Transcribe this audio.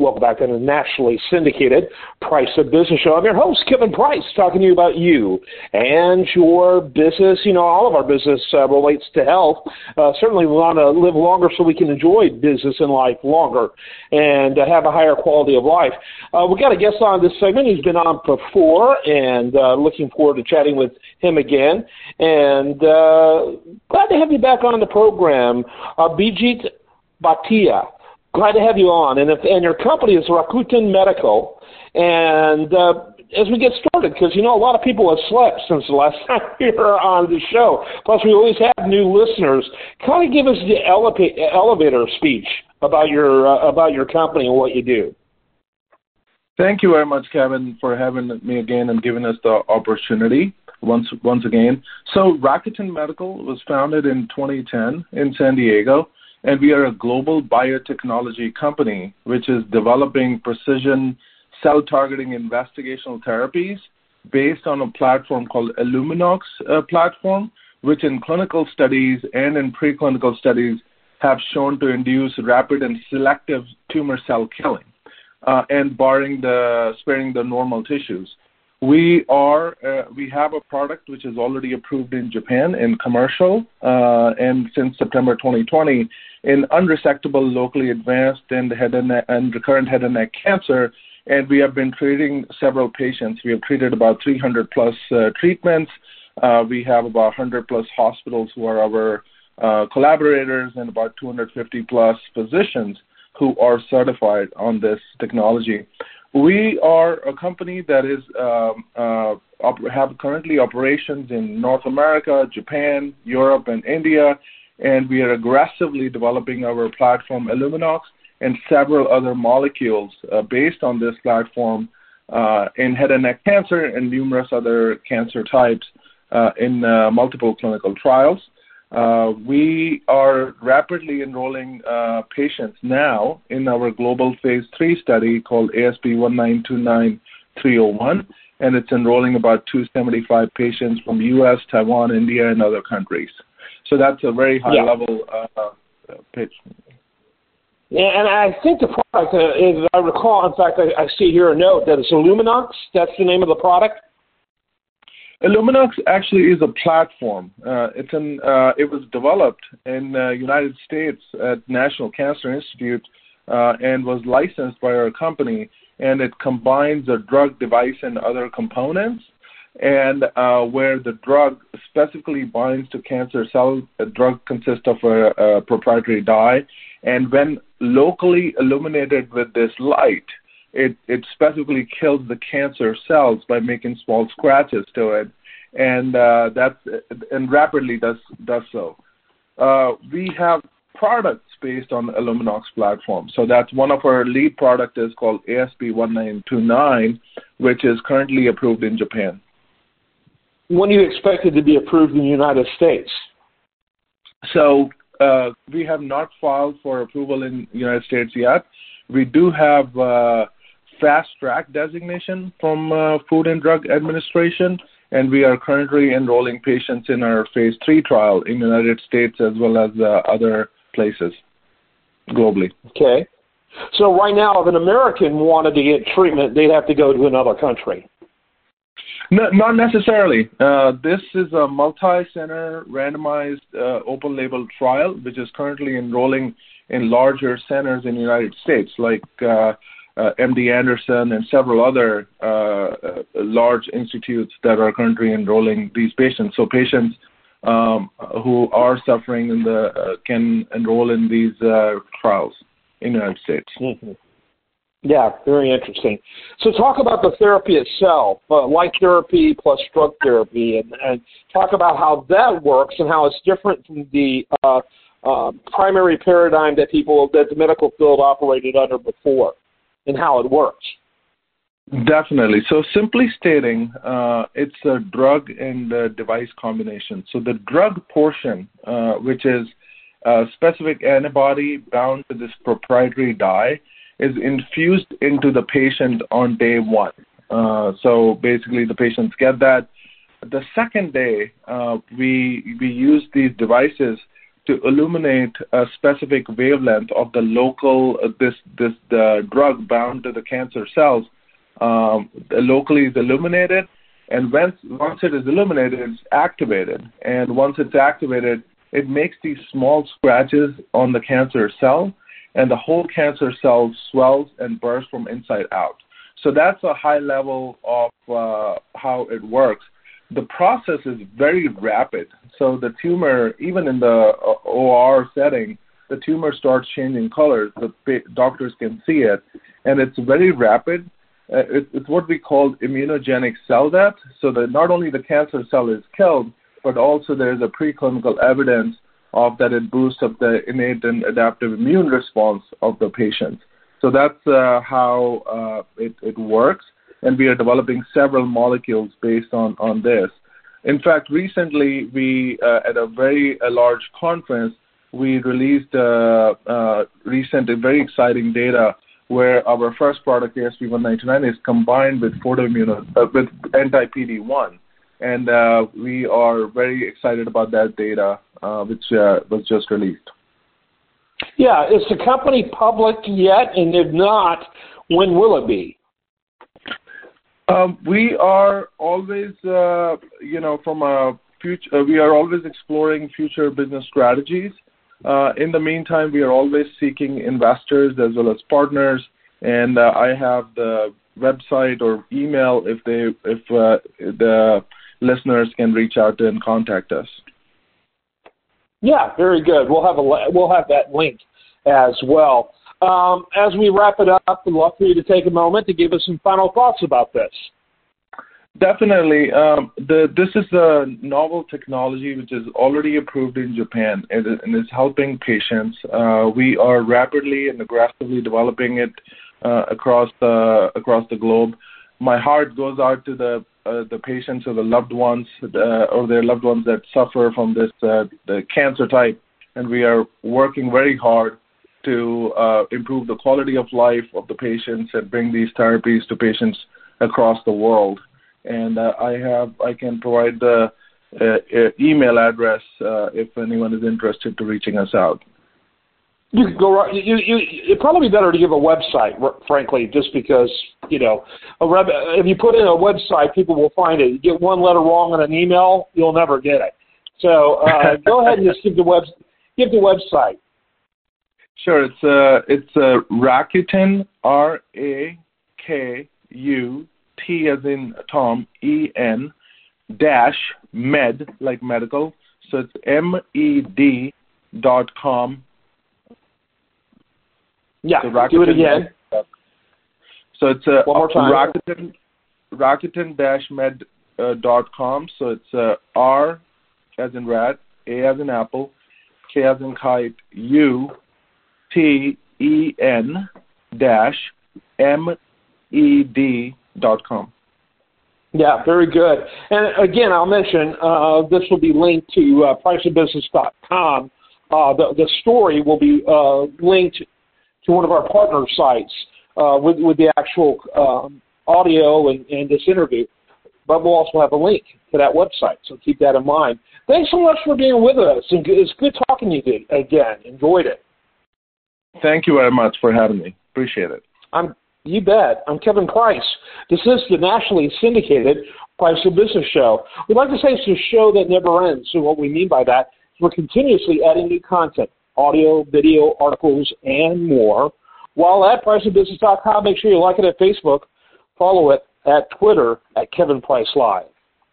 Welcome back to the nationally syndicated Price of Business Show. I'm your host, Kevin Price, talking to you about you and your business. You know, all of our business uh, relates to health. Uh, certainly, we want to live longer so we can enjoy business and life longer and uh, have a higher quality of life. Uh, we got a guest on this segment. He's been on before, and uh, looking forward to chatting with him again. And uh, glad to have you back on the program, Abhijit Bhatia. Glad to have you on. And, if, and your company is Rakuten Medical. And uh, as we get started, because you know a lot of people have slept since the last time we were on the show. Plus, we always have new listeners. Kind of give us the eleva- elevator speech about your uh, about your company and what you do. Thank you very much, Kevin, for having me again and giving us the opportunity once once again. So Rakuten Medical was founded in 2010 in San Diego and we are a global biotechnology company which is developing precision cell targeting investigational therapies based on a platform called Alluminox uh, platform, which in clinical studies and in preclinical studies have shown to induce rapid and selective tumor cell killing, uh, and sparing the normal tissues. We are uh, we have a product which is already approved in Japan in commercial, uh, and since September 2020 in unresectable, locally advanced and recurrent head and neck cancer. And we have been treating several patients. We have treated about 300 plus uh, treatments. We have about 100 plus hospitals who are our collaborators and about 250 plus physicians who are certified on this technology. We are a company that is um, uh, have currently operations in North America, Japan, Europe, and India, and we are aggressively developing our platform Alluminox and several other molecules uh, based on this platform uh, in head and neck cancer and numerous other cancer types uh, in multiple clinical trials. Uh, we are rapidly enrolling uh, patients now in our global phase three study called ASP 1929301, and it's enrolling about 275 patients from U.S., Taiwan, India, and other countries. So that's a very high level uh, pitch. Yeah, and I think the product, if I recall, in fact, I, I see here a note that it's Alluminox. That's the name of the product. Alluminox actually is a platform. Uh, it's an, uh, it was developed in the uh, United States at National Cancer Institute uh, and was licensed by our company. And it combines a drug device and other components. And uh, where the drug specifically binds to cancer cells, the drug consists of a, a proprietary dye. And when locally illuminated with this light, it, it specifically kills the cancer cells by making small scratches to it, and uh, that's and rapidly does does so. Uh, we have products based on the Alluminox platform. So that's one of our lead product is called ASP1929, which is currently approved in Japan. When do you expect it to be approved in the United States? So uh, we have not filed for approval in the United States yet. We do have uh, fast track designation from uh, Food and Drug Administration, and we are currently enrolling patients in our phase three trial in the United States as well as uh, other places globally. Okay. So right now, if an American wanted to get treatment, they'd have to go to another country. No, not necessarily. Uh, this is a multi-center randomized uh, open-label trial, which is currently enrolling in larger centers in the United States, like uh, uh, MD Anderson and several other uh, uh, large institutes that are currently enrolling these patients. So patients um, who are suffering in the can enroll in these trials in the United States. Mm-hmm. Yeah, very interesting. So talk about the therapy itself, uh, light therapy plus drug therapy, and, and talk about how that works and how it's different from the uh, uh, primary paradigm that people that the medical field operated under before and how it works. Definitely. So, simply stating, uh, it's a drug and a device combination. So, the drug portion, uh, which is a specific antibody bound to this proprietary dye, is infused into the patient on day one. Uh, so, basically, the patients get that. The second day, uh, we we use these devices to illuminate a specific wavelength of the local uh, this this the drug bound to the cancer cells um, locally is illuminated, and once once it is illuminated, it's activated, and once it's activated, it makes these small scratches on the cancer cell, and the whole cancer cell swells and bursts from inside out. So that's a high level of uh, how it works. The process is very rapid. So the tumor, even in the uh, OR setting, the tumor starts changing colors. The doctors can see it, and it's very rapid. Uh, it, it's what we call immunogenic cell death. So that not only the cancer cell is killed, but also there is a preclinical evidence of that it boosts up the innate and adaptive immune response of the patient. So that's uh, how uh, it, it works, and we are developing several molecules based on, on this. In fact, recently we uh, at a very a large conference we released uh, uh, recent very exciting data where our first product, ASP199, is combined with photoimmuno uh, with anti-PD-1, and uh, we are very excited about that data, uh, which uh, was just released. Yeah, is the company public yet? And if not, when will it be? Um, we are always, uh, you know, from a future, uh, we are always exploring future business strategies. Uh, in the meantime, we are always seeking investors as well as partners, and uh, I have the website or email if they if uh, the listeners can reach out and contact us. Yeah, very good. We'll have a we'll have that link as well. Um, as we wrap it up, I'd love for you to take a moment to give us some final thoughts about this. Definitely. Um, the, this is a novel technology which is already approved in Japan and, and is helping patients. Uh, we are rapidly and aggressively developing it uh, across the across the globe. My heart goes out to the uh, the patients or the loved ones uh, or their loved ones that suffer from this uh, the cancer type, and we are working very hard to uh, improve the quality of life of the patients and bring these therapies to patients across the world. And uh, I have I can provide the uh, email address if anyone is interested to reaching us out. You could go right. You, you, it'd probably be better to give a website, frankly, just because you know, a if you put in a website, people will find it. You get one letter wrong on an email, you'll never get it. So uh, go ahead and just give the web, give the website. Sure, it's uh, it's uh, Rakuten R A K U T as in Tom E N dash med like medical. So it's M E D dot com yeah, so do it again. So it's uh, One more time. Rakuten, Rakuten-med uh, dot com. So it's uh, R as in rat, A as in apple, K as in kite, U, T, E, N, dash, M, E, D dot com. Yeah, very good. And again, I'll mention uh, this will be linked to uh, priceofbusiness.com. Uh, the, the story will be uh, linked to one of our partner sites uh, with, with the actual um, audio and, and this interview. But we'll also have a link to that website, so keep that in mind. Thanks so much for being with us, and it's good talking to you again. Enjoyed it. Thank you very much for having me. Appreciate it. I'm you bet. I'm Kevin Price. This is the nationally syndicated Price of Business Show. We'd like to say it's a show that never ends. So what we mean by that is we're continuously adding new content audio, video, articles, and more. While at priceofbusiness.com, make sure you like it at Facebook, follow it at Twitter at Kevin Price Live.